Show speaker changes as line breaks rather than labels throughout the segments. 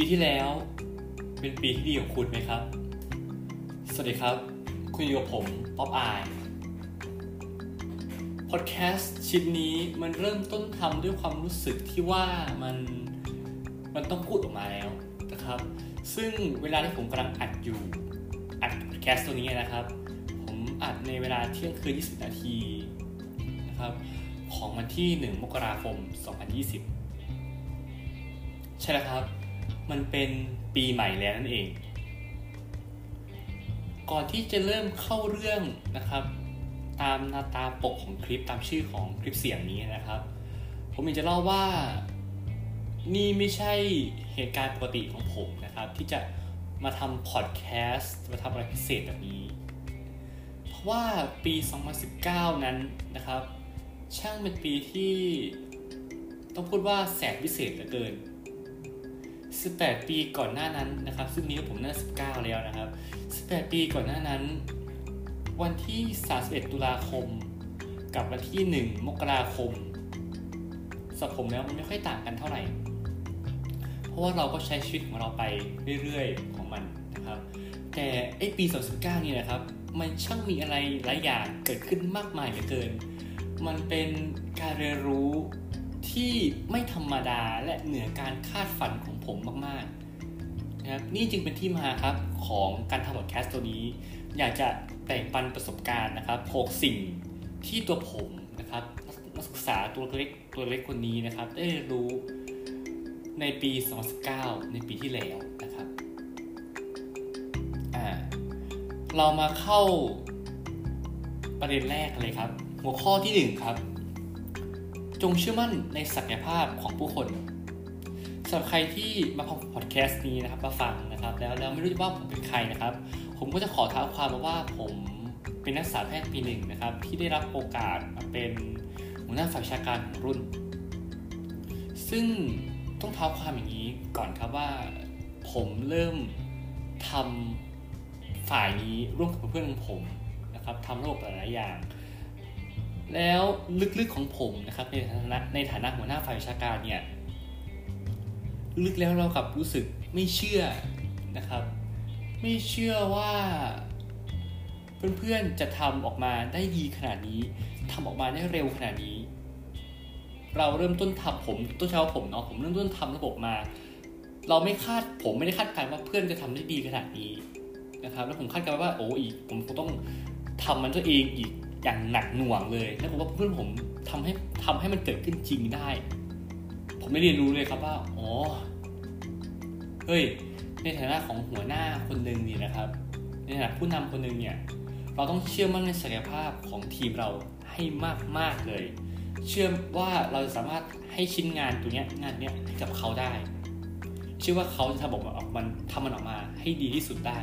ปีที่แล้ว เป็นปีที่ดีของคุณไหมครับ สวัสดีครับ คุณอยู่กับผมป๊อปอายพอดแคสต์ชิ้นนี้มันเริ่มต้นทำด้วยความรู้สึกที่ว่ามันมันต้องพูดออกมาแล้วนะครับ ซึ่งเวลาที่ผมกำลังอัดอยู่ อัดพอดแคสต์ตัวนี้นะครับ ผมอัดในเวลาเที่ยงคืน 20 นาทีนะครับ ของวันที่ 1 มกราคม 2020 ใช่แล้วครับ มันเป็นปีใหม่แล้วนั่นเอง ก่อนที่จะเริ่มเข้าเรื่องนะครับ ตามหน้าตาปกของคลิปตามชื่อของคลิปเสียงนี้นะครับ ผมอยากจะเล่าว่านี่ไม่ใช่เหตุการณ์ปกติของผมนะครับ ที่จะมาทำพอดแคสต์มาทำอะไรพิเศษแบบนี้ เพราะว่าปี 2019 นั้นนะครับ ช่างเป็นปีที่ต้องพูดว่าแสนพิเศษเหลือเกิน 18 ปีก่อนหน้านั้นนะครับ ซึ่งนี้ผมน่า19 แล้วนะครับ 18 ปีก่อนหน้านั้น วันที่ 31 ตุลาคม กับวันที่ 1 มกราคมสับผมแล้วมันไม่ค่อยต่างกันเท่าไหร่ เพราะว่าเราก็ใช้ชีวิตของเราไปเรื่อยๆของมันนะครับ แต่ไอปี 2019 นี่นะครับ มันช่างมีอะไรหลายอย่างเกิดขึ้นมากมายเหลือเกิน มันเป็นการเรียนรู้ ที่ไม่ธรรมดาและเหนือการคาดฝันของผมมากๆนะครับนี่จึงเป็นที่มาครับของการทำพอดแคสต์ตัวนี้ อยากจะแบ่งปันประสบการณ์นะครับหกสิ่งที่ตัวผมนะครับนักศึกษาตัวเล็กตัวเล็กคนนี้นะครับ ได้รู้ในปี 2019 ในปีที่แล้วนะครับอ่าเรามาเข้าประเด็นแรกเลยครับ หัวข้อที่หนึ่งครับ จงเชื่อมั่นในศักยภาพของผู้คนสำหรับใครที่มาฟังพอดแคสต์นี้นะครับมาฟังนะครับ แล้วแล้วไม่รู้ว่าผมเป็นใครนะครับ ผมก็จะขอท้าความมาว่าผมเป็นนักศึกษาแพทย์ปีหนึ่งนะครับ ที่ได้รับโอกาสมาเป็นหัวหน้าฝ่ายวิชาการของรุ่น ซึ่งต้องเท้าความอย่างนี้ก่อนครับว่า ผมเริ่มทำฝ่ายนี้ร่วมกับเพื่อนของผมนะครับทำระบบหลายๆอย่าง แล้วลึกๆของผมนะครับในฐานะในฐานะหัวหน้าฝ่ายวิชาการเนี่ยลึกแล้วเรากับรู้สึกไม่เชื่อนะครับ ไม่เชื่อว่าเพื่อนๆจะทำออกมาได้ดีขนาดนี้ทำออกมาได้เร็วขนาดนี้ เราเริ่มต้นทำผมต้นเช้าผมเนาะผมเริ่มต้นทำระบบมา เราไม่คาดผมไม่ได้คาดการณ์ว่าเพื่อนจะทำได้ดีขนาดนี้นะครับ แล้วผมคาดการณ์ว่าโอ้อีกผมคงต้องทำมันตัวเองอีก อย่างหนักหน่วงเลย แล้วผมว่าเพื่อนผมทำให้ทำให้มันเกิดขึ้นจริงได้ ผมได้เรียนรู้เลยครับว่า อ๋อ เฮ้ย ในฐานะของหัวหน้าคนหนึ่งนี่นะครับ ในฐานะผู้นำคนหนึ่งเนี่ย เราต้องเชื่อมั่นในศักยภาพของทีมเราให้มาก ๆ เลย เชื่อว่าเราจะสามารถให้ชิ้นงานตัวเนี้ยงานเนี้ยให้กับเขาได้ เชื่อว่าเขาจะทำออกมาทำมันออกมาให้ดีที่สุดได้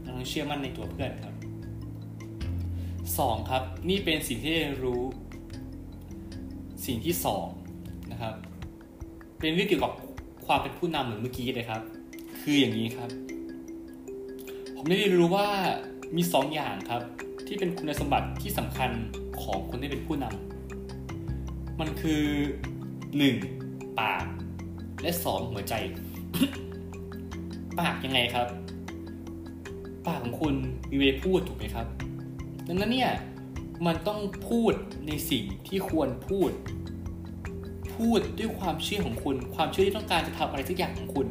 เราต้องเชื่อมั่นในตัวเพื่อนครับ สองครับนี่เป็นสิ่งที่เรียนรู้สิ่งที่สองนะครับเป็นเรื่องเกี่ยวกับความเป็นผู้นำเหมือนเมื่อกี้เลยครับ คืออย่างนี้ครับ ผมได้เรียนรู้ว่ามีสองอย่างครับ ที่เป็นคุณสมบัติที่สำคัญของคนที่เป็นผู้นำมันคือหนึ่งปากและสองหัวใจ ปากยังไงครับ ปากของคุณมีเวลพูดถูกไหมครับ ดังนั้นเนี่ยมันต้องพูดในสิ่งที่ควรพูด พูดด้วยความเชื่อของคุณ ความเชื่อที่ต้องการจะทำอะไรสักอย่างของคุณ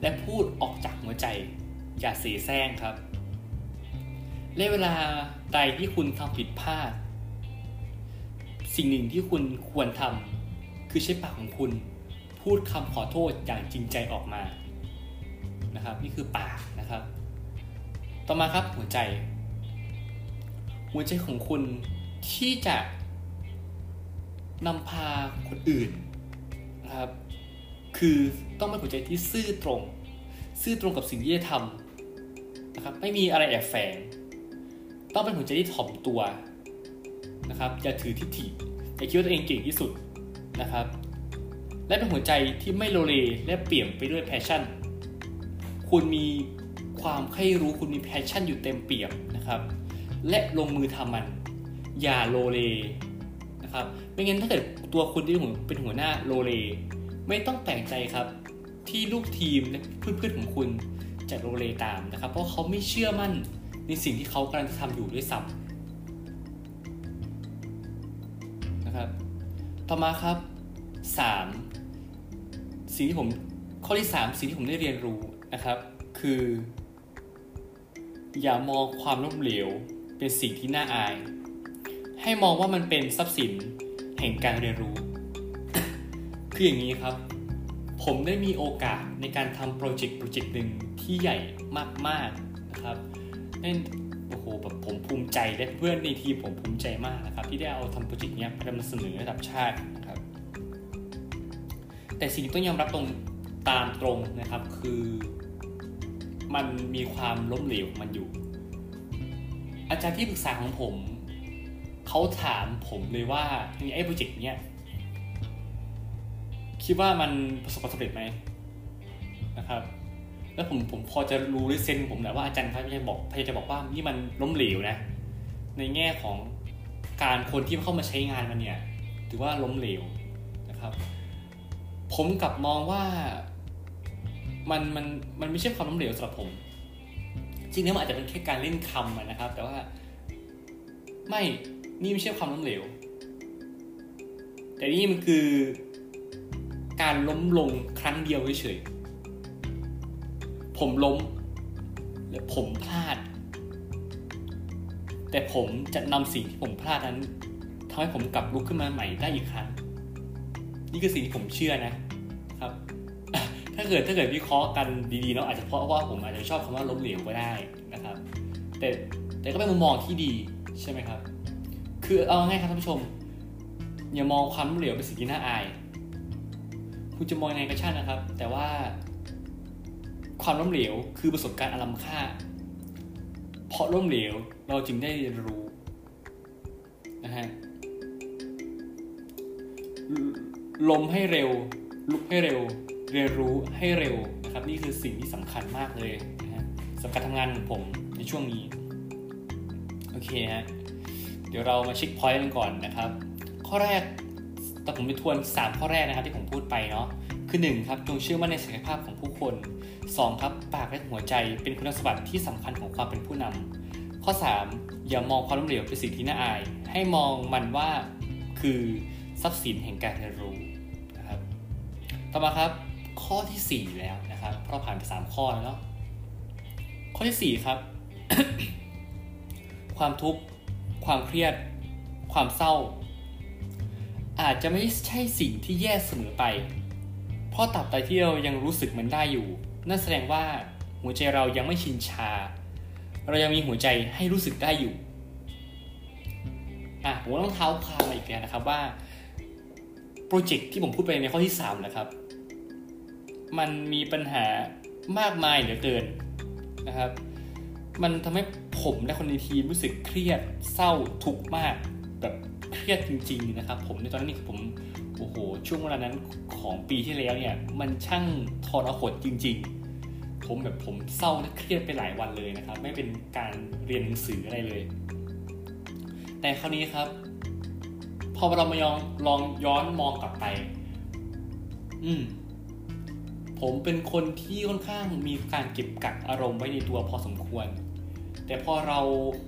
และพูดออกจากหัวใจ อย่าเสแสร้งครับและเวลาใดที่คุณทำผิดพลาด สิ่งหนึ่งที่คุณควรทำคือใช้ปากของคุณ พูดคำขอโทษอย่างจริงใจออกมานะครับ นี่คือปากนะครับ ต่อมาครับหัวใจ หัวใจของคุณที่จะนำพาคนอื่นนะครับ คือต้องเป็นหัวใจที่ซื่อตรง ซื่อตรงกับสิ่งที่จะทำนะครับ ไม่มีอะไรแอบแฝง ต้องเป็นหัวใจที่ถ่อมตัวนะครับ อย่าถือทิฏฐิ อย่าคิดว่าตัวเองเก่งที่สุดนะครับ และเป็นหัวใจที่ไม่โลเลและเปี่ยมไปด้วย passion คุณมีความใคร่รู้ คุณมี passion อยู่เต็มเปี่ยมนะครับ และลงมือทำมัน อย่าโลเลนะครับไม่งั้นถ้าเกิดตัวคุณที่เป็นหัวหน้าโลเล ไม่ต้องแปลกใจครับที่ลูกทีมและเพื่อนๆของคุณจะโลเลตามนะครับ เพราะเขาไม่เชื่อมั่นในสิ่งที่เขากำลังทำอยู่ด้วยซ้ำนะครับ ต่อมาครับ 3. สิ่งที่ผมข้อที่ 3 สิ่งที่ผมได้เรียนรู้นะครับ คือ อย่ามองความล้มเหลว เป็นสิ่งที่น่าอาย ให้มองว่ามันเป็นทรัพย์สินแห่งการเรียนรู้ คืออย่างนี้ครับ ผมได้มีโอกาสในการทำโปรเจกต์โปรเจกต์หนึ่งที่ใหญ่มากๆนะครับนั่นโอ้โหแบบผมภูมิใจและเพื่อนในทีมผมภูมิใจมากนะครับ ที่ได้เอาทำโปรเจกต์นี้ไปนำเสนอระดับชาตินะครับ แต่สิ่งที่ต้องยอมรับตรงตามตรงนะครับคือ มันมีความล้มเหลวมันอยู่ อาจารย์ที่ปรึกษาของผมเขาถามผมเลยว่าไอ้โปรเจกต์เนี้ยคิดว่ามันประสบความสำเร็จไหมนะครับ แล้วผมผมพอจะรู้ด้วยเซนผมแหละว่าอาจารย์พยายามบอกพยายามจะบอกว่านี่มันล้มเหลวนะ ในแง่ของการคนที่เข้ามาใช้งานมันเนี่ยถือว่าล้มเหลวนะครับ ผมกลับมองว่ามันมันมันไม่ใช่ความล้มเหลวสำหรับผม จริงๆมันอาจจะเป็นแค่การเล่นคำนะครับ แต่ว่าไม่นี่ไม่ใช่ความล้มเหลว แต่นี่มันคือการล้มลงครั้งเดียวเฉยๆผมล้ม และผมพลาด แต่ผมจะนำสิ่งที่ผมพลาดนั้นทำให้ผมกลับลุกขึ้นมาใหม่ได้อีกครั้ง นี่คือสิ่งที่ผมเชื่อนะครับ ถ้าเกิดถ้าเกิดวิเคราะห์กันดีๆเนาะอาจจะเพราะว่าผมอาจจะชอบคำว่าล้มเหลวก็ได้นะครับ แต่แต่ก็เป็นมุมมองที่ดีใช่ไหมครับ คือเอาง่ายครับท่านผู้ชม อย่ามองความล้มเหลวเป็นสิ่งที่น่าอาย คุณจะมองยังไงก็ช่างนะครับ แต่ว่าความล้มเหลวคือประสบการณ์อลัมค่า เพราะล้มเหลวเราจึงได้เรียนรู้นะฮะล้มให้เร็ว ลุกให้เร็ว เรียนรู้ให้เร็วนะครับนี่คือสิ่งที่สำคัญมากเลยนะฮะสำหรับการทำงานของผมในช่วงนี้โอเคฮะเดี๋ยวเรามาเช็คพอยต์กันก่อนนะครับ ข้อแรกแต่ผมไปทวน 3 ข้อแรกนะครับที่ผมพูดไปเนาะคือ 1 ครับจงเชื่อมั่นในศักยภาพของผู้คน 2 ครับปากและหัวใจเป็นคุณสมบัติที่สำคัญของความเป็นผู้นำข้อ 3 อย่ามองความล้มเหลวเป็นสิ่งที่น่าอาย ให้มองมันว่าคือทรัพย์สินแห่งการเรียนรู้นะครับต่อมาครับ ข้อที่ 4 แล้วนะครับเพราะผ่านไป 3 ข้อแล้วเนาะข้อที่ 4 ครับ ความทุกข์ ความเครียด ความเศร้า อาจจะไม่ใช่สิ่งที่แย่เสมอไป เพราะตับใดที่เรายังรู้สึกมันได้อยู่ นั่นแสดงว่าหัวใจเรายังไม่ชินชา เรายังมีหัวใจให้รู้สึกได้อยู่อะผมต้องเท้าความมาอีกแล้วนะครับว่าโปรเจกต์ที่ผมพูดไปในข้อที่3นะครับ มันมีปัญหามากมายเหลือเกินนะครับ มันทำให้ผมและคนในทีมรู้สึกเครียดเศร้าทุกข์มากแบบเครียดจริง ๆ นะครับ ผมในตอนนั้นนี่ผมโอ้โหช่วงเวลานั้นของปีที่แล้วเนี่ย มันช่างทรหดจริง ๆ ผมแบบผมเศร้าและเครียดไปหลายวันเลยนะครับ ไม่เป็นการเรียนหนังสืออะไรเลย แต่คราวนี้ครับ พอเรามาลองลองย้อนมองกลับไป อืม ผมเป็นคนที่ค่อนข้างมีการเก็บกักอารมณ์ไว้ในตัวพอสมควร แต่พอเรา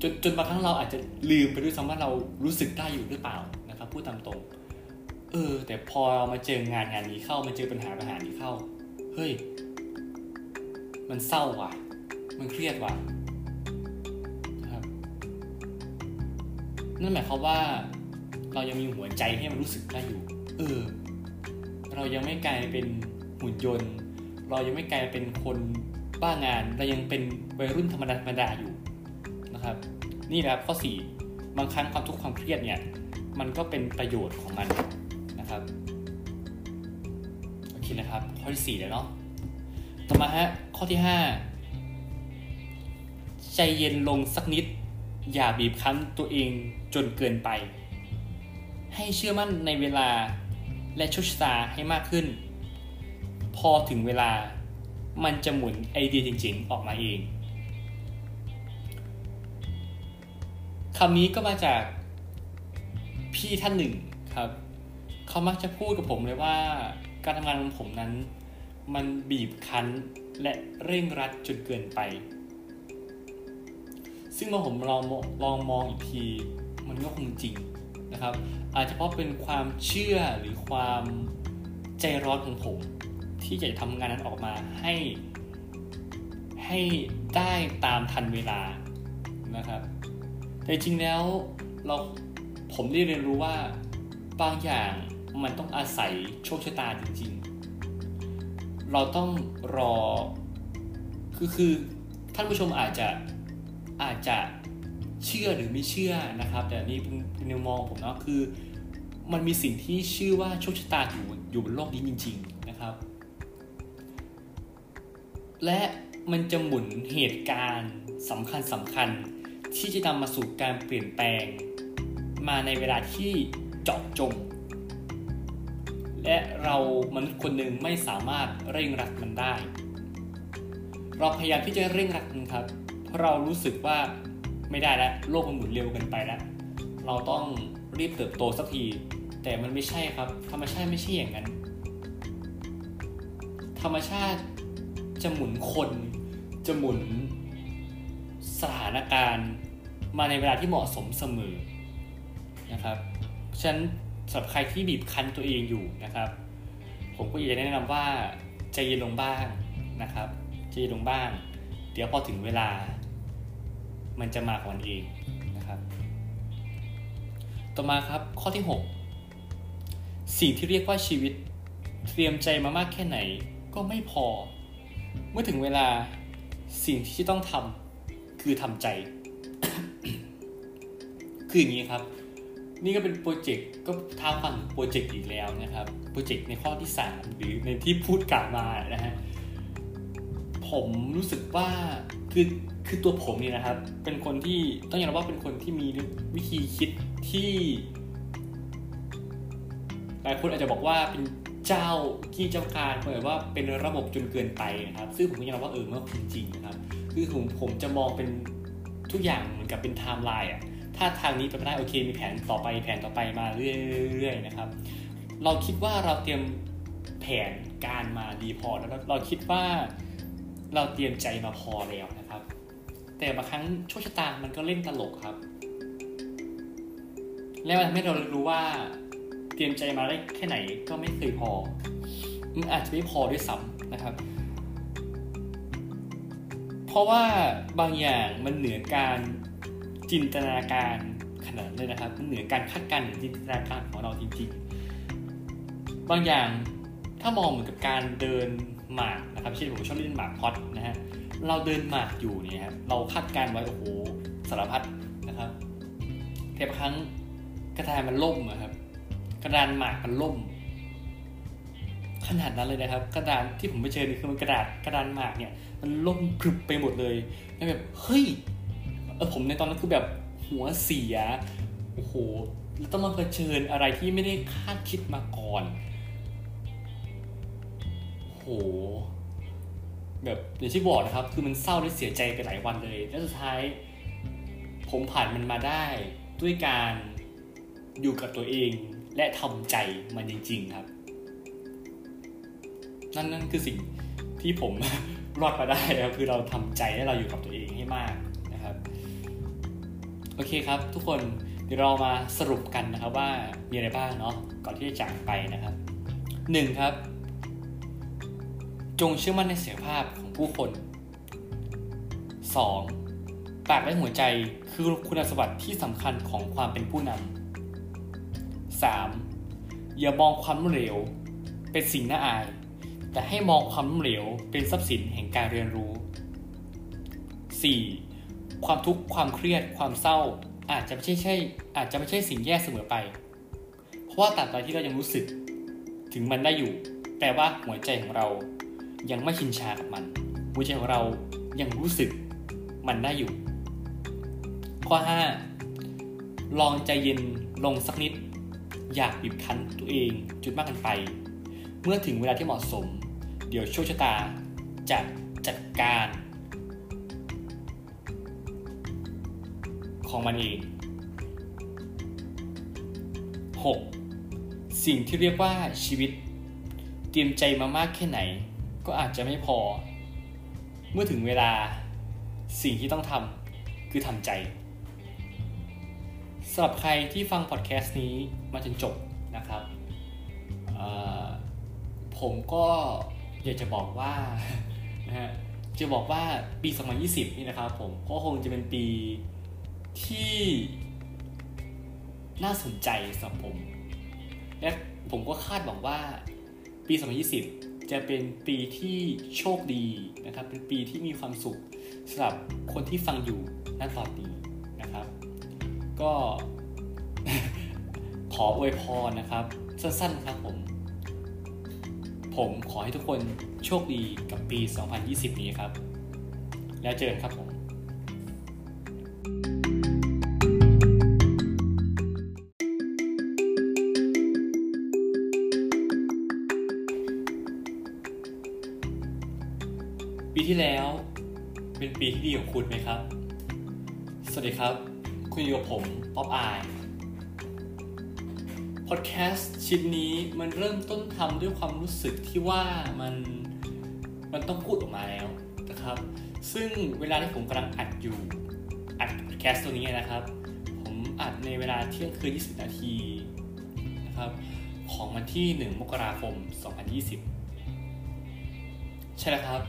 จนจนบางครั้งเราอาจจะลืมไปด้วยซ้ำว่าเรารู้สึกได้อยู่หรือเปล่านะครับพูดตามตรงเออ แต่พอเรามาเจองานงานนี้เข้ามาเจอปัญหาปัญหานี้เข้า เฮ้ย มันเศร้าว่ะ มันเครียดว่ะนะครับ นั่นหมายความว่าเรายังมีหัวใจให้มันรู้สึกได้อยู่ เออ เรายังไม่กลายเป็นหุ่นยนต์ เรายังไม่กลายเป็นคนบ้างาน เรายังเป็นวัยรุ่นธรรมดาธรรมดาอยู่นะครับ นี่แหละครับข้อ 4 บางครั้งความทุกข์ความเครียดเนี่ยมันก็เป็นประโยชน์ของมันนะครับโอเคนะครับ ข้อที่ 4 แล้วเนาะต่อมาฮะข้อที่ 5 ใจเย็นลงสักนิด อย่าบีบคั้นตัวเองจนเกินไป ให้เชื่อมั่นในเวลาและโชคชะตาให้มากขึ้น พอถึงเวลามันจะหมุนไอเดียจริงๆ ออกมาเองคำนี้ก็มาจากพี่ท่านหนึ่งครับ เขามักจะพูดกับผมเลยว่า การทำงานของผมนั้น มันบีบคั้นและเร่งรัดจนเกินไป ซึ่งเมื่อผมลองลองมองอีกที มันก็คงจริงนะครับ อาจจะเพราะเป็นความเชื่อหรือความใจร้อนของผม ที่จะทำงานนั้นออกมาให้ ให้ได้ตามทันเวลานะครับ แต่จริงแล้วเราผมได้เรียนรู้ว่าบางอย่างมันต้องอาศัยโชคชะตาจริงๆ เราต้องรอคือคือท่านผู้ชมอาจจะอาจจะเชื่อหรือไม่เชื่อนะครับ แต่นี่เป็นแนวมองผมเนาะคือ มันมีสิ่งที่ชื่อว่าโชคชะตาอยู่อยู่บนโลกนี้จริง ๆ นะครับ และมันจะหมุนเหตุการณ์สำคัญสำคัญที่จะนำมาสู่การเปลี่ยนแปลง มาในเวลาที่เจาะจง และเรามนุษย์คนหนึ่งไม่สามารถเร่งรัดมันได้ เราพยายามที่จะเร่งรัดมันครับ เพราะเรารู้สึกว่าไม่ได้แล้วโลกมันหมุนเร็วเกินไปแล้ว เราต้องรีบเติบโตสักที แต่มันไม่ใช่ครับ ธรรมชาติไม่ใช่อย่างนั้น ธรรมชาติ จะหมุนคนจะหมุนสถานการณ์มาในเวลาที่เหมาะสมเสมอนะครับฉะนั้นสำหรับใครที่บีบคั้นตัวเองอยู่นะครับ ผมก็อยากจะแนะนำว่าใจเย็นลงบ้างนะครับใจเย็นลงบ้าง เดี๋ยวพอถึงเวลา มันจะมาของมันเองนะครับ ต่อมาครับข้อที่ 6 สิ่งที่เรียกว่าชีวิต เตรียมใจมามากแค่ไหนก็ไม่พอ เมื่อถึงเวลาสิ่งที่จะต้องทำคือทำใจ คืออย่างนี้ครับ นี่ก็เป็นโปรเจกต์ก็ท้าฟังโปรเจกต์อีกแล้วนะครับโปรเจกต์ในข้อที่ 3 หรือในที่พูดกล่าวมานะฮะผมรู้สึกว่าคือคือตัวผมนี่นะครับ เป็นคนที่ต้องยอมรับว่าเป็นคนที่มีวิธีคิดที่ หลายคนอาจจะบอกว่าเป็น เจ้าที่เจ้าการเหมือนว่าเป็นระบบจนเกินไปนะครับ ซึ่งผมก็ยอมรับว่าเออมันจริงนะครับ คือผมผมจะมองเป็นทุกอย่างเหมือนกับเป็นไทม์ไลน์อะถ้าทางนี้ไปไม่ได้โอเคมีแผนต่อไปแผนต่อไปมาเรื่อยๆนะครับ เราคิดว่าเราเตรียมแผนการมาดีพอแล้วเราคิดว่าเราเตรียมใจมาพอแล้วนะครับ แต่บางครั้งโชคชะตามันก็เล่นตลกครับ และมันทำให้เรารู้ว่า เตรียมใจมาได้แค่ไหนก็ไม่เคยพอมันอาจจะไม่พอด้วยซ้ำนะครับ เพราะว่าบางอย่างมันเหนือการจินตนาการขนาดเลยนะครับ มันเหนือการคาดการณ์จินตนาการของเราจริง ๆ บางอย่างถ้ามองเหมือนกับการเดินหมากนะครับเช่นผมชอบเล่นหมากพอดนะฮะเราเดินหมากอยู่เนี่ยครับเราคาดการไว้โอ้โหสารพัดนะครับแต่บางครั้งกระดานมันล่มนะครับ กระดานหมากมันล่ม ขนาดนั้นเลยนะครับ กระดานที่ผมไปเจอนี่คือมันกระดาษกระดานหมากเนี่ย มันล่มพรึบไปหมดเลยแล้วแบบเฮ้ยเออผมในตอนนั้นคือแบบหัวเสียโอ้โหแล้วต้องมาเผชิญอะไรที่ไม่ได้คาดคิดมาก่อนโหแบบอย่างที่บอกนะครับ คือมันเศร้าและเสียใจไปหลายวันเลย แล้วสุดท้าย ผมผ่านมันมาได้ด้วยการอยู่กับตัวเอง และทำใจมันจริงๆครับ นั่นนั่นคือสิ่งที่ผมรอดมาได้ครับคือเราทำใจและเราอยู่กับตัวเองให้มากนะครับ โอเคครับ ทุกคนเดี๋ยวเรามาสรุปกันนะครับว่ามีอะไรบ้างเนาะก่อนที่จะจากไปนะครับหนึ่งครับ จงเชื่อมั่นในเสียภาพของผู้คน 2. ปากและหัวใจคือคุณสมบัติที่สำคัญของความเป็นผู้นำ 3. อย่ามองความล้มเหลวเป็นสิ่งน่าอาย แต่ให้มองความล้มเหลวเป็นทรัพย์สินแห่งการเรียนรู้ 4. ความทุกข์ความเครียดความเศร้าอาจจะไม่ใช่ใช่อาจจะไม่ใช่สิ่งแย่เสมอไป เพราะว่าตราบใดที่เรายังรู้สึก ถึงมันได้อยู่แปลว่าหัวใจของเรายังไม่ชินชากับมัน หัวใจของเรายังรู้สึกมันได้อยู่ ข้อ 5 ลองใจเย็นลงสักนิด อยากบีบคั้นตัวเองจุดมากกันไป เมื่อถึงเวลาที่เหมาะสม เดี๋ยวโชคชะตาจะจัดการ ของมันเอง 6. สิ่งที่เรียกว่าชีวิตรียมใจมามากแค่ไหน ก็อาจจะไม่พอ เมื่อถึงเวลาสิ่งที่ต้องทำคือทำใจ สำหรับใครที่ฟังพอดแคสต์นี้มาจนจบนะครับ ผมก็อยากจะบอกว่านะฮะจะบอกว่าปี 2020 นี่นะครับผมก็คงจะเป็นปีที่น่าสนใจสำหรับผม และผมก็คาดหวังว่าปี 2020 จะเป็นปีที่โชคดีนะครับ เป็นปีที่มีความสุขสำหรับคนที่ฟังอยู่ณตอนนี้นะครับ ก็ขออวยพรนะครับ สั้นๆครับผม ผมขอให้ทุกคนโชคดีกับปี 2020 นี้ครับ แล้วเจอกันครับผมปีที่แล้วเป็นปีที่ดีของคุณไหมครับ สวัสดีครับ คุณอยู่กับผมป๊อปอายพอดแคสต์ชิ้นนี้มันเริ่มต้นทำด้วยความรู้สึกที่ว่ามันมันต้องพูดออกมาแล้วนะครับ ซึ่งเวลาที่ผมกำลังอัดอยู่อัดพอดแคสต์ตัวนี้นะครับ ผมอัดในเวลาเที่ยงคืน 20 นาทีนะครับของวันที่ 1 มกราคม 2020 ใช่แล้วครับ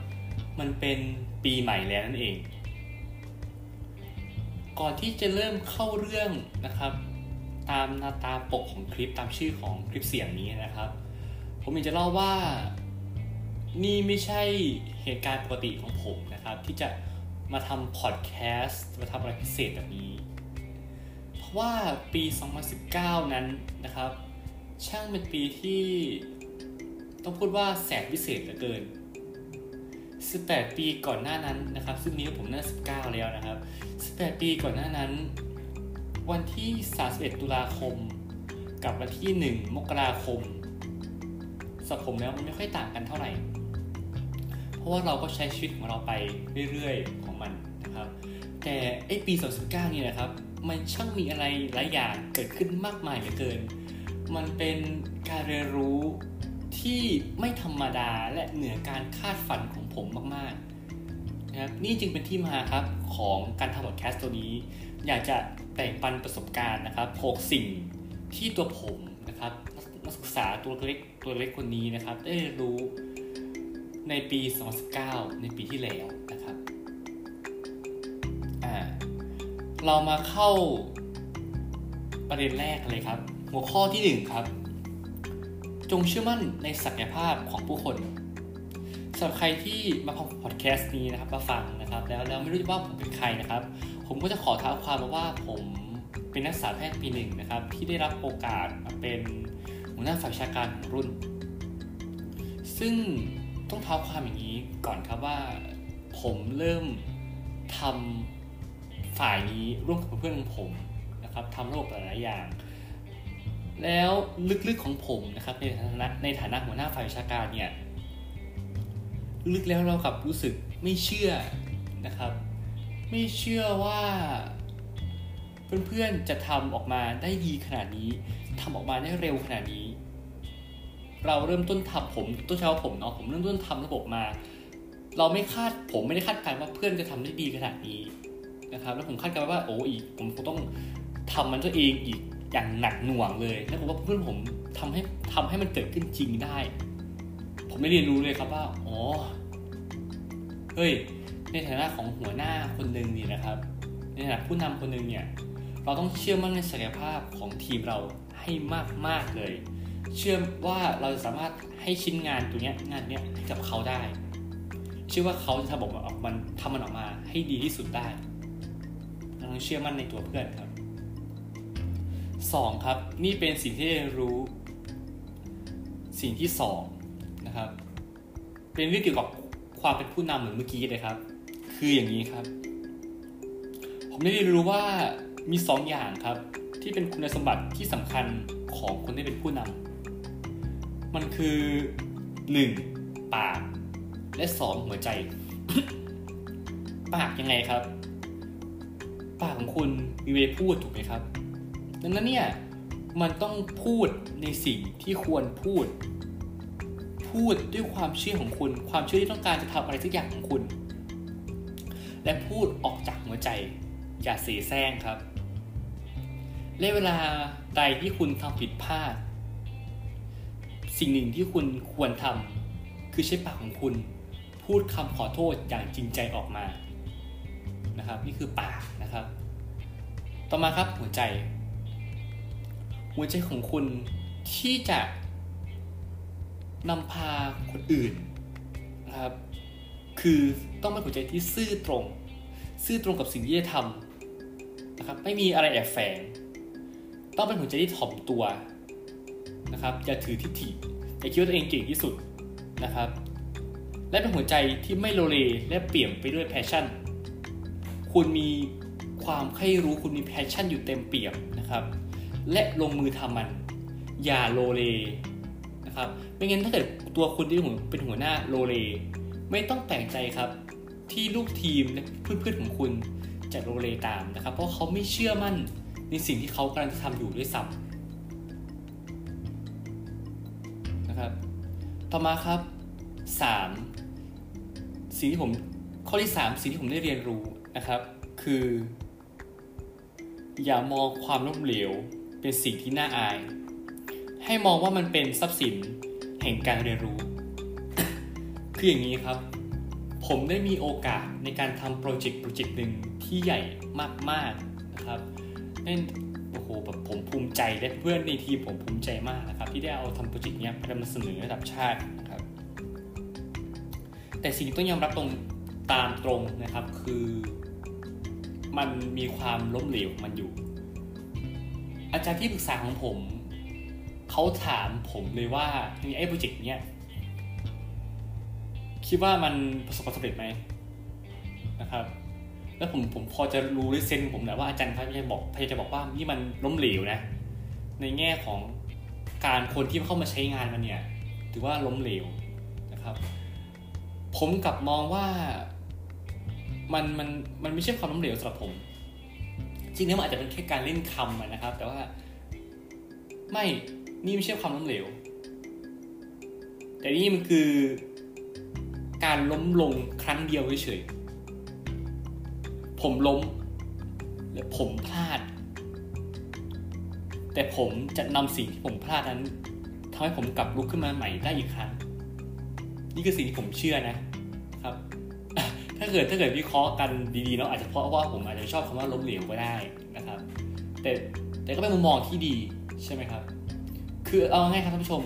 มันเป็นปีใหม่แล้วนั่นเอง ก่อนที่จะเริ่มเข้าเรื่องนะครับ ตามหน้าตาปกของคลิปตามชื่อของคลิปเสียงนี้นะครับ ผมอยากจะเล่าว่านี่ไม่ใช่เหตุการณ์ปกติของผมนะครับ ที่จะมาทำพอดแคสต์มาทำอะไรพิเศษแบบนี้ เพราะว่าปี 2019 นั้นนะครับ ช่างเป็นปีที่ต้องพูดว่าแสบพิเศษเหลือเกิน 18 ปีก่อนหน้านั้นนะครับ ซึ่งนี้ผมน่า19 แล้วนะครับ 18 ปีก่อนหน้านั้น วันที่ 31 ตุลาคม กับวันที่ 1 มกราคมสับผมแล้วมันไม่ค่อยต่างกันเท่าไหร่ เพราะว่าเราก็ใช้ชีวิตของเราไปเรื่อยๆของมันนะครับ แต่ไอปี 2019 นี่นะครับ มันช่างมีอะไรหลายอย่างเกิดขึ้นมากมายเหลือเกิน มันเป็นการเรียนรู้ที่ไม่ธรรมดาและเหนือการคาดฝันของ ผมมากๆนะครับนี่จึงเป็นที่มาครับของการทำพอดแคสต์ตัวนี้ อยากจะแบ่งปันประสบการณ์นะครับหกสิ่งที่ตัวผมนะครับนักศึกษาตัวเล็กตัวเล็กคนนี้นะครับ ได้รู้ในปี 2019 ในปีที่แล้วนะครับอ่าเรามาเข้าประเด็นแรกเลยครับ หัวข้อที่ 1 ครับ จงเชื่อมั่นในศักยภาพของผู้คน สำหรับใครที่มาฟังพอดแคสต์นี้นะครับมาฟังนะครับ แล้วแล้วไม่รู้ว่าผมเป็นใครนะครับ ผมก็จะขอท้าความมาว่าผมเป็นนักศึกษาแพทย์ปีหนึ่งนะครับ ที่ได้รับโอกาสมาเป็นหัวหน้าฝ่ายวิชาการของรุ่น ซึ่งต้องท้าความอย่างนี้ก่อนครับว่า ผมเริ่มทำฝ่ายนี้ร่วมกับเพื่อนของผมนะครับทำระบบหลายอย่างแล้วลึกๆของผมนะครับในฐานะในฐานะหัวหน้าฝ่ายวิชาการเนี่ย ลึกแล้วเรากับรู้สึกไม่เชื่อนะครับ ไม่เชื่อว่าเพื่อนๆจะทำออกมาได้ดีขนาดนี้ทำออกมาได้เร็วขนาดนี้ เราเริ่มต้นทำผมต้นเช้าผมเนาะผมเริ่มต้นทำระบบมา เราไม่คาดผมไม่ได้คาดการณ์ว่าเพื่อนจะทำได้ดีขนาดนี้นะครับ แล้วผมคาดการณ์ว่าโอ้อีก ผมคงต้องทำมันตัวเองอีกอย่างหนักหน่วงเลยแล้วผมว่าเพื่อนผมทำให้ทำให้มันเกิดขึ้นจริงได้ ผมได้เรียนรู้เลยครับว่าอ๋อเฮ้ย ในฐานะของหัวหน้าคนหนึ่งนี่นะครับ ในฐานะผู้นำคนหนึ่งเนี่ย เราต้องเชื่อมั่นในศักยภาพของทีมเราให้มากมากเลย เชื่อว่าเราจะสามารถให้ชิ้นงานตัวเนี้ยงานเนี้ยให้กับเขาได้ เชื่อว่าเขาจะทำออกมามันทำมันออกมาให้ดีที่สุดได้เราต้องเชื่อมั่นในตัวเพื่อนครับ 2 ครับ นี่เป็นสิ่งที่เรู้ สิ่งที่ 2 นะครับ เป็นเรื่องเกี่ยวกับความเป็นผู้นำเหมือนเมื่อกี้เลยครับ คืออย่างนี้ครับ ผมได้เรียนรู้ว่ามี2ออย่างครับ ที่เป็นคุณสมบัติที่สำคัญของคนที่เป็นผู้นำมันคือ 1. ปากและ 2. หัวใจ ปากยังไงครับ ปากของคุณมีเวพูดถูกไหมครับ ดังนั้นเนี่ยมันต้องพูดในสิ่งที่ควรพูด พูดด้วยความเชื่อของคุณ ความเชื่อที่ต้องการจะทำอะไรสักอย่างของคุณ และพูดออกจากหัวใจ อย่าเสียแซงครับและเวลาใดที่คุณทำผิดพลาด สิ่งหนึ่งที่คุณควรทำคือใช้ปากของคุณ พูดคำขอโทษอย่างจริงใจออกมานะครับ นี่คือปากนะครับ ต่อมาครับหัวใจ หัวใจของคุณที่จะ นำพาคนอื่นนะครับ คือต้องเป็นหัวใจที่ซื่อตรง ซื่อตรงกับสิ่งที่จะทำนะครับ ไม่มีอะไรแอบแฝง ต้องเป็นหัวใจที่ถ่อมตัวนะครับ อย่าถือทิฏฐิ อย่าคิดว่าตัวเองเก่งที่สุดนะครับ และเป็นหัวใจที่ไม่โลเลและเปี่ยมไปด้วย passion คุณมีความใคร่รู้คุณมี passion อยู่เต็มเปี่ยมนะครับ และลงมือทำมัน อย่าโลเล ครับไม่งั้นถ้าเกิดตัวคุณที่เป็นหัวหน้าโลเล ไม่ต้องแปลกใจครับที่ลูกทีมและเพื่อนๆของคุณจะโลเลตามนะครับ เพราะเขาไม่เชื่อมั่นในสิ่งที่เขากำลังทำอยู่ด้วยซ้ำนะครับ ต่อมาครับ 3. สิ่งที่ผมข้อที่ 3 สิ่งที่ผมได้เรียนรู้นะครับ คือ อย่ามองความล้มเหลวเป็นสิ่งที่น่าอาย ให้มองว่ามันเป็นทรัพย์สินแห่งการเรียนรู้ คืออย่างนี้ครับ ผมได้มีโอกาสในการทำโปรเจกต์โปรเจกต์หนึ่งที่ใหญ่มากๆนะครับนั่นโอ้โหแบบผมภูมิใจและเพื่อนในทีมผมภูมิใจมากนะครับ ที่ได้เอาทำโปรเจกต์นี้ไปนำเสนอระดับชาตินะครับ แต่สิ่งที่ต้องยอมรับตรงตามตรงนะครับคือมันมีความล้มเหลวมันอยู่ อาจารย์ที่ปรึกษาของผม เขาถามผมเลยว่าไอ้โปรเจกต์เนี้ยคิดว่ามันประสบความสำเร็จไหมนะครับ แล้วผมผมพอจะรู้ด้วยเซนผมแหละว่าอาจารย์พยายามบอกพยายามจะบอกว่านี่มันล้มเหลวนะ ในแง่ของการคนที่เข้ามาใช้งานมันเนี่ยถือว่าล้มเหลวนะครับ ผมกลับมองว่ามันมันมันไม่ใช่ความล้มเหลวสำหรับผม จริงๆมันอาจจะเป็นแค่การเล่นคำนะครับ แต่ว่าไม่ นี่ไม่ใช่ความล้มเหลว แต่นี่มันคือการล้มลงครั้งเดียวเฉยๆผมล้ม และผมพลาด แต่ผมจะนำสิ่งที่ผมพลาดนั้นทำให้ผมกลับลุกขึ้นมาใหม่ได้อีกครั้ง นี่คือสิ่งที่ผมเชื่อนะครับ ถ้าเกิดถ้าเกิดวิเคราะห์กันดีๆเนาะอาจจะเพราะว่าผมอาจจะชอบคำว่าล้มเหลวก็ได้นะครับ แต่แต่ก็เป็นมุมมองที่ดีใช่ไหมครับ คือเอาง่ายครับท่านผู้ชม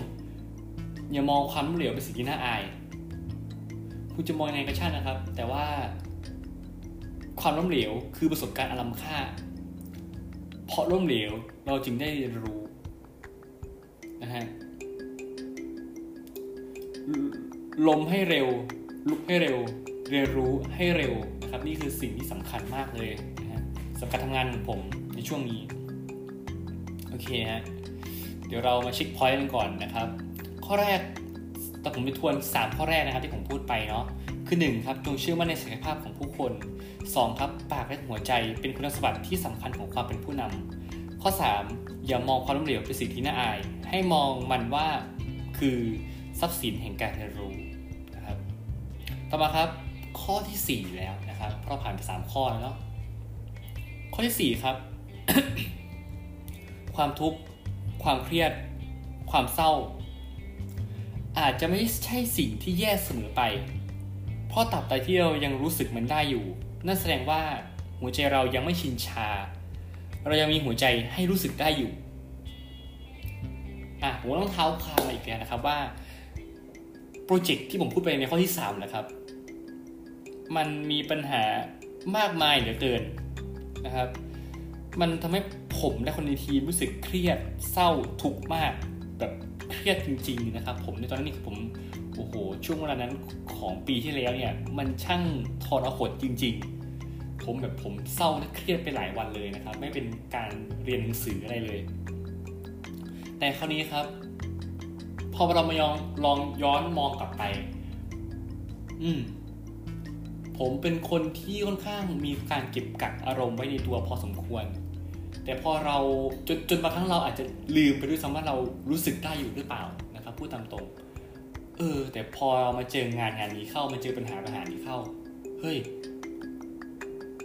อย่ามองความล้มเหลวเป็นสิ่งที่น่าอาย คุณจะมองยังไงก็ช่างนะครับ แต่ว่า ความล้มเหลวคือประสบการณ์อลัมค่า เพราะล้มเหลวเราจึงได้เรียนรู้นะฮะล้มให้เร็ว ลุกให้เร็ว เรียนรู้ให้เร็วนะครับ นี่คือสิ่งที่สำคัญมากเลยนะฮะสำหรับการทำงานของผมในช่วงนี้ โอเคฮะ ดี๋ยวเรามาเช็คพอยต์กันก่อนนะครับ ข้อแรกแต่ผมไปทวน 3 ข้อแรกนะครับที่ผมพูดไปเนาะคือ1ครับจงเชื่อมั่นในศักยภาพของผู้คน 2 ครับปากและหัวใจเป็นคุณสมบัติที่สำคัญของความเป็นผู้นำข้อ 3 อย่ามองความล้มเหลวเป็นสิ่งที่น่าอาย ให้มองมันว่าคือทรัพย์สินแห่งการเรียนรู้นะครับต่อมาครับข้อที่ 4 แล้วนะครับเราผ่านไป 3 ข้อแล้วเนาะข้อที่ 4 ครับ ความทุกข์ ความเครียด ความเศร้า อาจจะไม่ใช่สิ่งที่แย่เสมอไป เพราะตับใดที่เรายังรู้สึกมันได้อยู่ นั่นแสดงว่าหัวใจเรายังไม่ชินชา เรายังมีหัวใจให้รู้สึกได้อยู่อะผมต้องเท้าความมาอีกแล้วนะครับว่าโปรเจกต์ที่ผมพูดไปในข้อที่3นะครับ มันมีปัญหามากมายเหลือเกินนะครับ มันทำให้ ผมและคนในทีมรู้สึกเครียดเศร้าทุกข์มากแบบเครียดจริง ๆ นะครับ ผมในตอนนั้นนี่ผมโอ้โหช่วงเวลานั้นของปีที่แล้วเนี่ยมันช่างทรหดจริง ๆ ผมแบบผมเศร้าและเครียดไปหลายวันเลยนะครับ ไม่เป็นการเรียนหนังสืออะไรเลย แต่คราวนี้ครับ พอเรามาลองลองย้อนมองกลับไป อืมผมเป็นคนที่ค่อนข้างมีการเก็บกักอารมณ์ไว้ในตัวพอสมควร แต่พอเราจนจนบางครั้งเราอาจจะลืมไปด้วยซ้ำว่าเรารู้สึกได้อยู่หรือเปล่านะครับพูดตามตรงเออ แต่พอมาเจองานงานนี้เข้ามาเจอปัญหาปัญหานี้เข้า เฮ้ย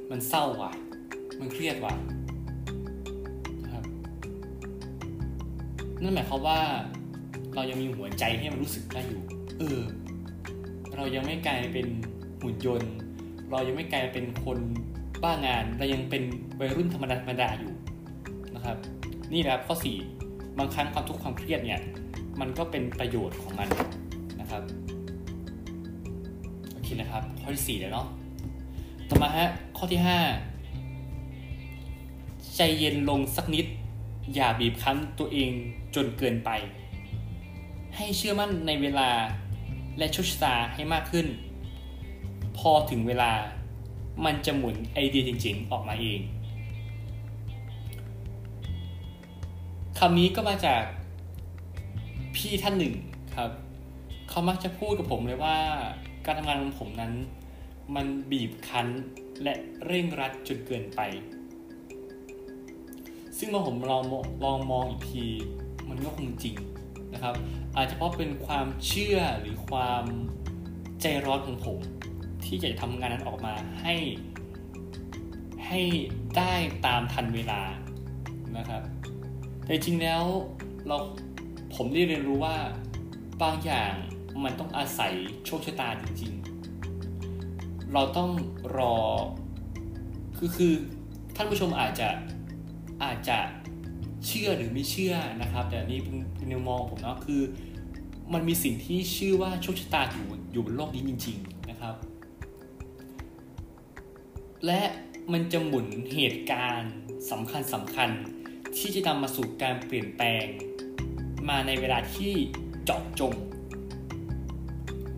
มันเศร้าว่ะ มันเครียดว่ะนะครับนั่นหมายความว่าเรายังมีหัวใจให้มันรู้สึกได้อยู่ เออ เรายังไม่กลายเป็นหุ่นยนต์ เรายังไม่กลายเป็นคนบ้างาน เรายังเป็นวัยรุ่นธรรมดาธรรมดาอยู่ นะครับ นี่นะครับข้อ 4 บางครั้งความทุกข์ความเครียดเนี่ยมันก็เป็นประโยชน์ของมันนะครับโอเคนะครับ ข้อที่4แล้วเนาะต่อมาฮะข้อที่ 5 ใจเย็นลงสักนิด อย่าบีบคั้นตัวเองจนเกินไป ให้เชื่อมั่นในเวลาและโชคชะตาให้มากขึ้น พอถึงเวลามันจะหมุนไอเดียจริงๆ ออกมาเอง คำนี้ก็มาจากพี่ท่านหนึ่งครับ เขามักจะพูดกับผมเลยว่า การทำงานของผมนั้น มันบีบคั้นและเร่งรัดจนเกินไป ซึ่งเมื่อผมลองลองมองอีกที มันก็คงจริงนะครับ อาจจะเพราะเป็นความเชื่อหรือความใจร้อนของผม ที่จะทำงานนั้นออกมาให้ให้ได้ตามทันเวลานะครับ แต่จริงแล้วเราผมได้เรียนรู้ว่าบางอย่างมันต้องอาศัยโชคชะตาจริงๆ เราต้องรอ คือคือท่านผู้ชมอาจจะอาจจะเชื่อหรือไม่เชื่อนะครับ แต่นี่เป็นเป็นมองผมเนาะคือมันมีสิ่งที่ชื่อว่าโชคชะตาอยู่อยู่บนโลกนี้จริง ๆนะครับ และมันจะหมุนเหตุการณ์สำคัญสำคัญ ที่จะนำมาสู่การเปลี่ยนแปลง มาในเวลาที่เจาะจง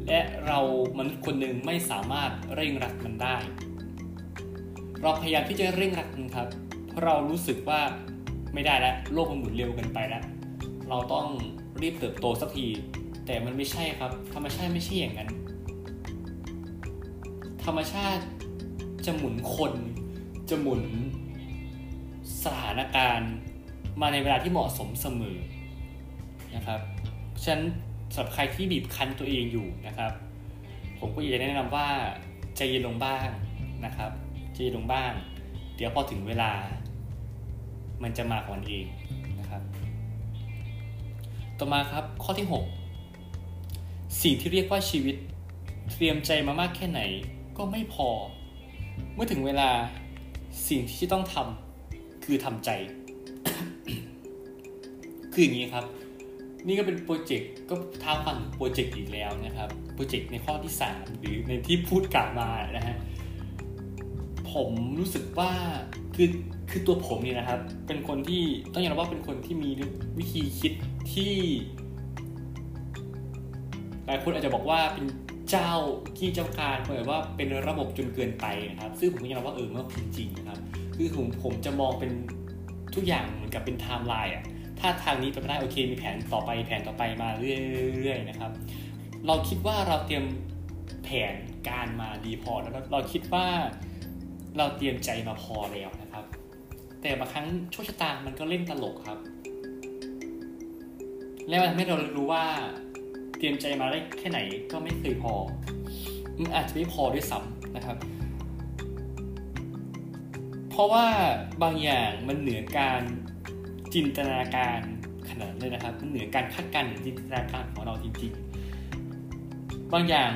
และเรามนุษย์คนหนึ่งไม่สามารถเร่งรัดมันได้ เราพยายามที่จะเร่งรัดมันครับ เพราะเรารู้สึกว่าไม่ได้แล้วโลกมันหมุนเร็วเกินไปแล้ว เราต้องรีบเติบโตสักที แต่มันไม่ใช่ครับ ธรรมชาติไม่ใช่อย่างนั้น ธรรมชาติจะหมุนคนจะหมุน สถานการณ์มาในเวลาที่เหมาะสมเสมอนะครับฉะนั้นสำหรับใครที่บีบคั้นตัวเองอยู่นะครับ ผมก็อยากจะแนะนำว่าใจเย็นลงบ้างนะครับใจเย็นลงบ้าง เดี๋ยวพอถึงเวลา มันจะมาของมันเองนะครับ ต่อมาครับข้อที่ 6 สิ่งที่เรียกว่าชีวิตเตรียมใจมามากแค่ไหนก็ไม่พอ เมื่อถึงเวลาสิ่งที่จะต้องทำ คือทำใจ คืออย่างนี้ครับ นี่ก็เป็นโปรเจกต์ก็ท้าฟังโปรเจกต์อีกแล้วนะครับโปรเจกต์ในข้อที่ 3 หรือในที่พูดกล่าวมานะฮะผมรู้สึกว่าคือคือตัวผมเนี่ยนะครับ เป็นคนที่ต้องยอมรับว่าเป็นคนที่มีวิธีคิดที่ หลายคนอาจจะบอกว่าเป็นเจ้าที่เจ้าการเหมือนว่าเป็นระบบจนเกินไปนะครับ ซึ่งผมก็ยอมรับว่าเออมันจริงนะครับ คือผมผมจะมองเป็นทุกอย่างเหมือนกับเป็นไทม์ไลน์อะถ้าทางนี้ไปไได้โอเคมีแผนต่อไปแผนต่อไปมาเรื่อยๆนะครับ เราคิดว่าเราเตรียมแผนการมาดีพอแล้วเราคิดว่าเราเตรียมใจมาพอแล้วนะครับ แต่บางครั้งโชคชะตามันก็เล่นตลกครับ และมันทำให้เรารู้ว่าเตรียมใจมาได้แค่ไหนก็ไม่เคยพอมันอาจจะไม่พอด้วยซ้ำนะครับ ราะว่าบางอย่างมันเหนือการจินตนาการขนาดเลยนะครับ มันเหนือการคาดการณ์จินตนาการของเราจริง ๆ บางอย่าง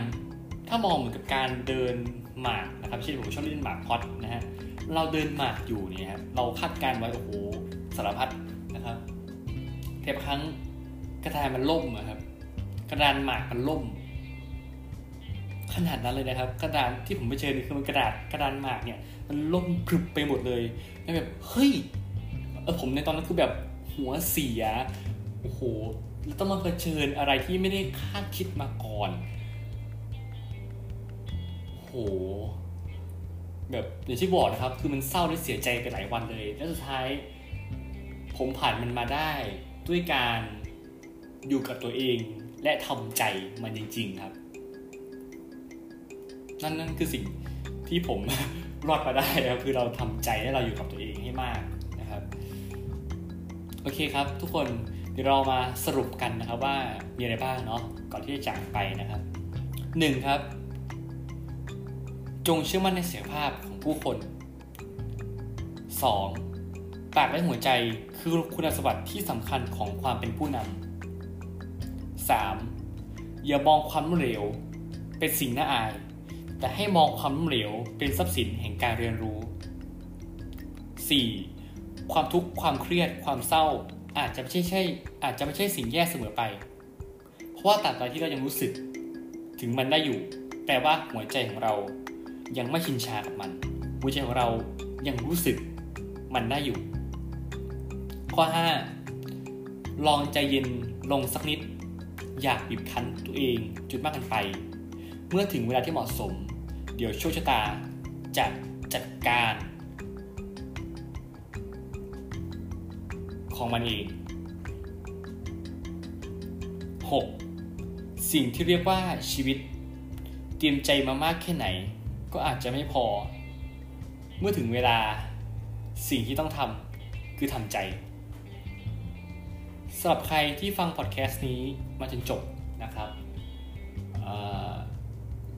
ถ้ามองเหมือนกับการเดินหมากนะครับเช่นผมชอบเล่นหมากพอดนะฮะเราเดินหมากอยู่เนี่ยครับเราคาดการณ์ไว้โอ้โหสารพัดนะครับแต่ครั้งกระดานมันล่มนะครับ กระดานหมากมันล่ม ขนาดนั้นเลยนะครับ กระดานที่ผมไปเจอนี่คือมันกระดาษกระดานหมากเนี่ย มันล่มพรึบไปหมดเลยแล้วแบบเฮ้ยเออผมในตอนนั้นคือแบบหัวเสียโอ้โหแล้วต้องมาเผชิญอะไรที่ไม่ได้คาดคิดมาก่อนโหแบบอย่างที่บอกนะครับ คือมันเศร้าและเสียใจไปหลายวันเลย แล้วสุดท้าย ผมผ่านมันมาได้ด้วยการอยู่กับตัวเองและทำใจมันจริง ๆ ครับ นั่นนั่นคือสิ่งที่ผมรอดมาได้ครับคือเราทำใจและเราอยู่กับตัวเองให้มากนะครับ โอเคครับ ทุกคนเดี๋ยวเรามาสรุปกันนะครับว่ามีอะไรบ้างเนาะก่อนที่จะจากไปนะครับหนึ่งครับ จงเชื่อมั่นในเสียภาพของผู้คน 2. ปากและหัวใจคือคุณสมบัติที่สำคัญของความเป็นผู้นำ 3. อย่ามองความล้มเหลวเป็นสิ่งน่าอาย แต่ให้มองความล้มเหลวเป็นทรัพย์สินแห่งการเรียนรู้ 4. ความทุกข์ความเครียด ความเศร้า อาจจะไม่ใช่ใช่อาจจะไม่ใช่สิ่งแย่เสมอไป เพราะว่าตราบใดที่เรายังรู้สึก ถึงมันได้อยู่แปลว่าหัวใจของเรายังไม่ชินชากับมัน หัวใจของเรายังรู้สึกมันได้อยู่ ข้อ 5 ลองใจเย็นลงสักนิด อยากบีบคั้นตัวเองจุดมากกันไป เมื่อถึงเวลาที่เหมาะสม เดี๋ยวโชคชะตาจะจัดการ ของมันเอง 6. สิ่งที่เรียกว่าชีวิต เตรียมใจมามากแค่ไหน ก็อาจจะไม่พอ เมื่อถึงเวลาสิ่งที่ต้องทำคือทำใจสำหรับใครที่ฟังพอดแคสต์นี้มาจนจบนะครับ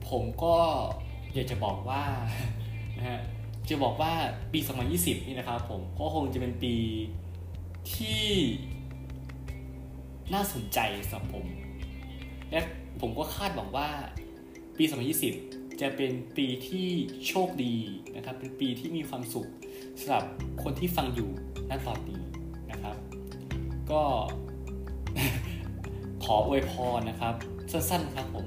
ผมก็ อยากจะบอกว่านะฮะจะบอกว่าปี 2020 นี่นะครับผมก็คงจะเป็นปีที่น่าสนใจสำหรับผม และผมก็คาดหวังว่าปี 2020 จะเป็นปีที่โชคดีนะครับ เป็นปีที่มีความสุขสำหรับคนที่ฟังอยู่ณตอนนี้นะครับ ก็ขออวยพรนะครับ สั้นๆครับผม